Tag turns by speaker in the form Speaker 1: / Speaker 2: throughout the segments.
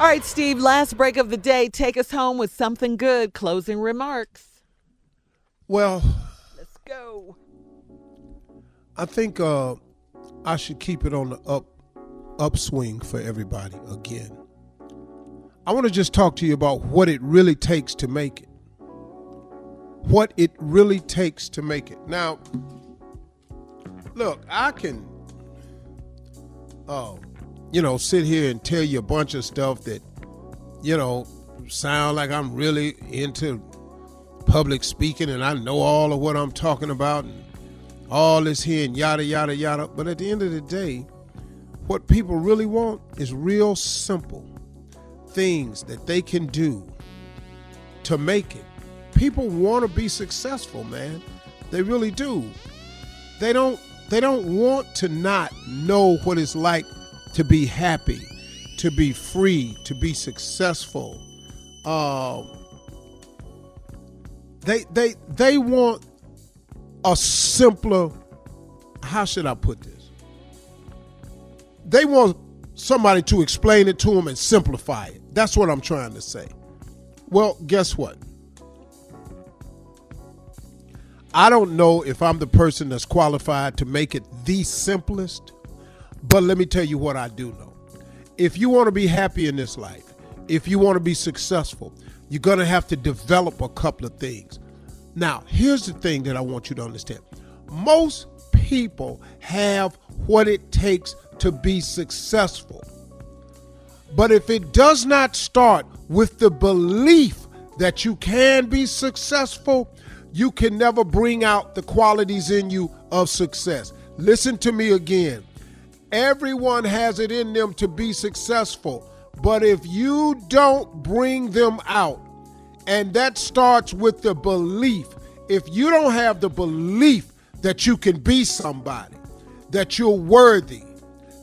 Speaker 1: All right, Steve, last break of the day. Take us home with something good. Closing remarks.
Speaker 2: Well,
Speaker 1: let's go.
Speaker 2: I think uh, I should keep it on the up upswing for everybody again. I want to just talk to you about what it really takes to make it. What it really takes to make it. Now, look, I can, oh, you know, sit here and tell you a bunch of stuff that, you know, sound like I'm really into public speaking and I know all of what I'm talking about and all this here and yada, yada, yada. But at the end of the day, what people really want is real simple things that they can do to make it. People want to be successful, man. They really do. They don't they don't want to not know what it's like to be happy, to be free, to be successful. Uh, they they they want a simpler how should I put this? they want somebody to explain it to them and simplify it. That's what I'm trying to say. Well, guess what? I don't know if I'm the person that's qualified to make it the simplest, but let me tell you what I do know. If you want to be happy in this life, if you want to be successful, you're going to have to develop a couple of things. Now, here's the thing that I want you to understand most people have what it takes to be successful. But if it does not start with the belief that you can be successful, you can never bring out the qualities in you of success. Listen to me again. Everyone has it in them to be successful, but if you don't bring them out, and that starts with the belief, if you don't have the belief that you can be somebody, that you're worthy,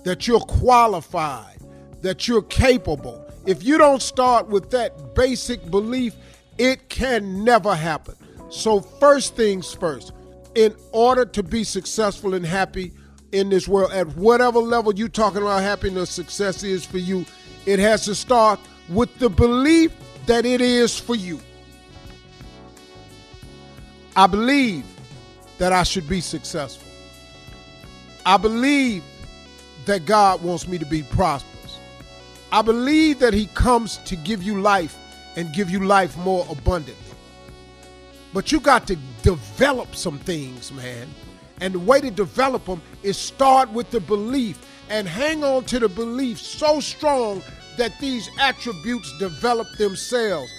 Speaker 2: that you're qualified, that you're capable. If you don't start with that basic belief, it can never happen. So, first things first, in order to be successful and happy in this world, at whatever level you're talking about happiness, success is for you, it has to start with the belief that it is for you. I believe that I should be successful. I believe that God wants me to be prosperous. I believe that He comes to give you life and give you life more abundantly. But you got to develop some things, man. And the way to develop them is start with the belief and hang on to the belief so strong that these attributes develop themselves.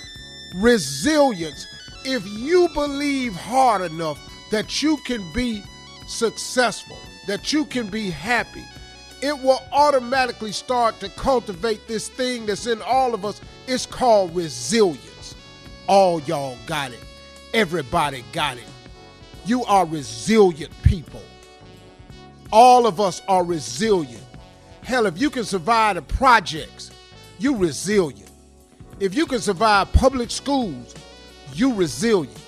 Speaker 2: Resilience. If you believe hard enough that you can be successful, that you can be happy, it will automatically start to cultivate this thing that's in all of us. It's called resilience. All y'all got it. Everybody got it. You are resilient people. All of us are resilient. Hell, if you can survive the projects, you resilient. If you can survive public schools, you resilient.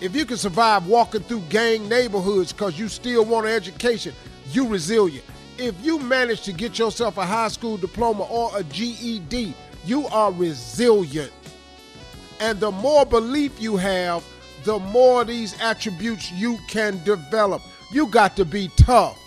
Speaker 2: If you can survive walking through gang neighborhoods because you still want an education, you resilient if you manage to get yourself a high school diploma or a GED, you are resilient. And the more belief you have, the more these attributes you can develop. You got to be tough.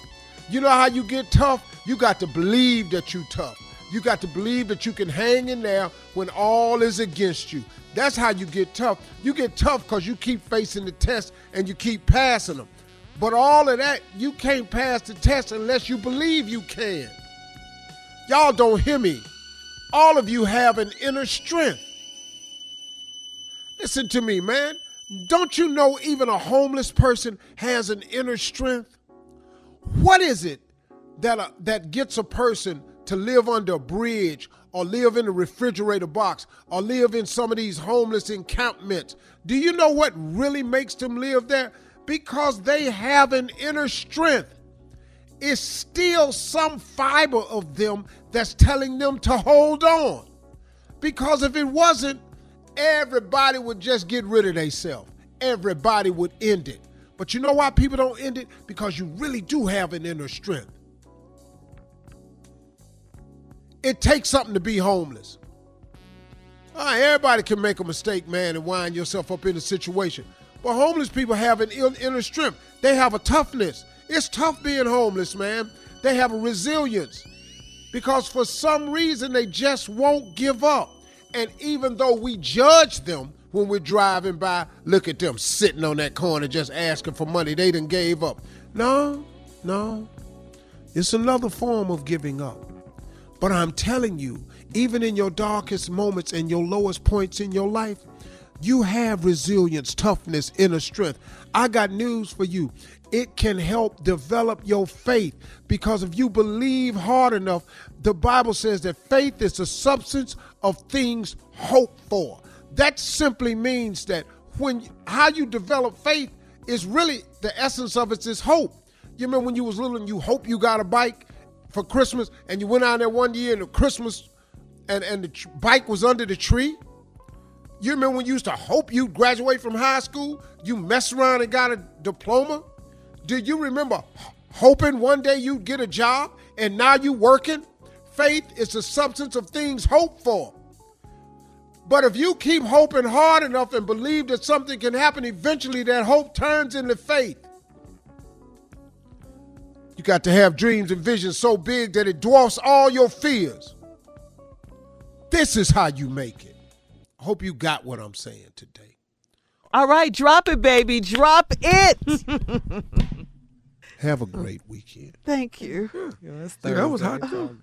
Speaker 2: You know how you get tough? You got to believe that you're tough. You got to believe that you can hang in there when all is against you. That's how you get tough. You get tough because you keep facing the test and you keep passing them. But all of that, you can't pass the test unless you believe you can. Y'all don't hear me. All of you have an inner strength. Listen to me, man. Don't you know even a homeless person has an inner strength? What is it that, uh, that gets a person to live under a bridge or live in a refrigerator box or live in some of these homeless encampments? Do you know what really makes them live there? because they have an inner strength. It's still some fiber of them that's telling them to hold on. Because if it wasn't, everybody would just get rid of themselves. Everybody would end it. But you know why people don't end it? Because you really do have an inner strength. It takes something to be homeless. All right, everybody can make a mistake, man, and wind yourself up in a situation. But homeless people have an inner strength. They have a toughness. It's tough being homeless, man. They have a resilience because for some reason they just won't give up. And even though we judge them when we're driving by, look at them sitting on that corner just asking for money. They done gave up. No, no. It's another form of giving up. But I'm telling you, even in your darkest moments and your lowest points in your life, you have resilience, toughness, inner strength. I got news for you. It can help develop your faith because if you believe hard enough, the Bible says that faith is the substance of things hoped for. That simply means that when how you develop faith is really the essence of it is hope. You remember when you was little and you hope you got a bike for Christmas and you went out there one year and the Christmas and, and the bike was under the tree? You remember when you used to hope you'd graduate from high school? You messed around and got a diploma? Do you remember hoping one day you'd get a job and now you working? Faith is the substance of things hoped for. But if you keep hoping hard enough and believe that something can happen, eventually that hope turns into faith. You got to have dreams and visions so big that it dwarfs all your fears. This is how you make it. I hope you got what I'm saying today.
Speaker 1: All right, drop it, baby. Drop it.
Speaker 2: Have a great weekend.
Speaker 1: Thank you.
Speaker 3: Yeah, that was hot too.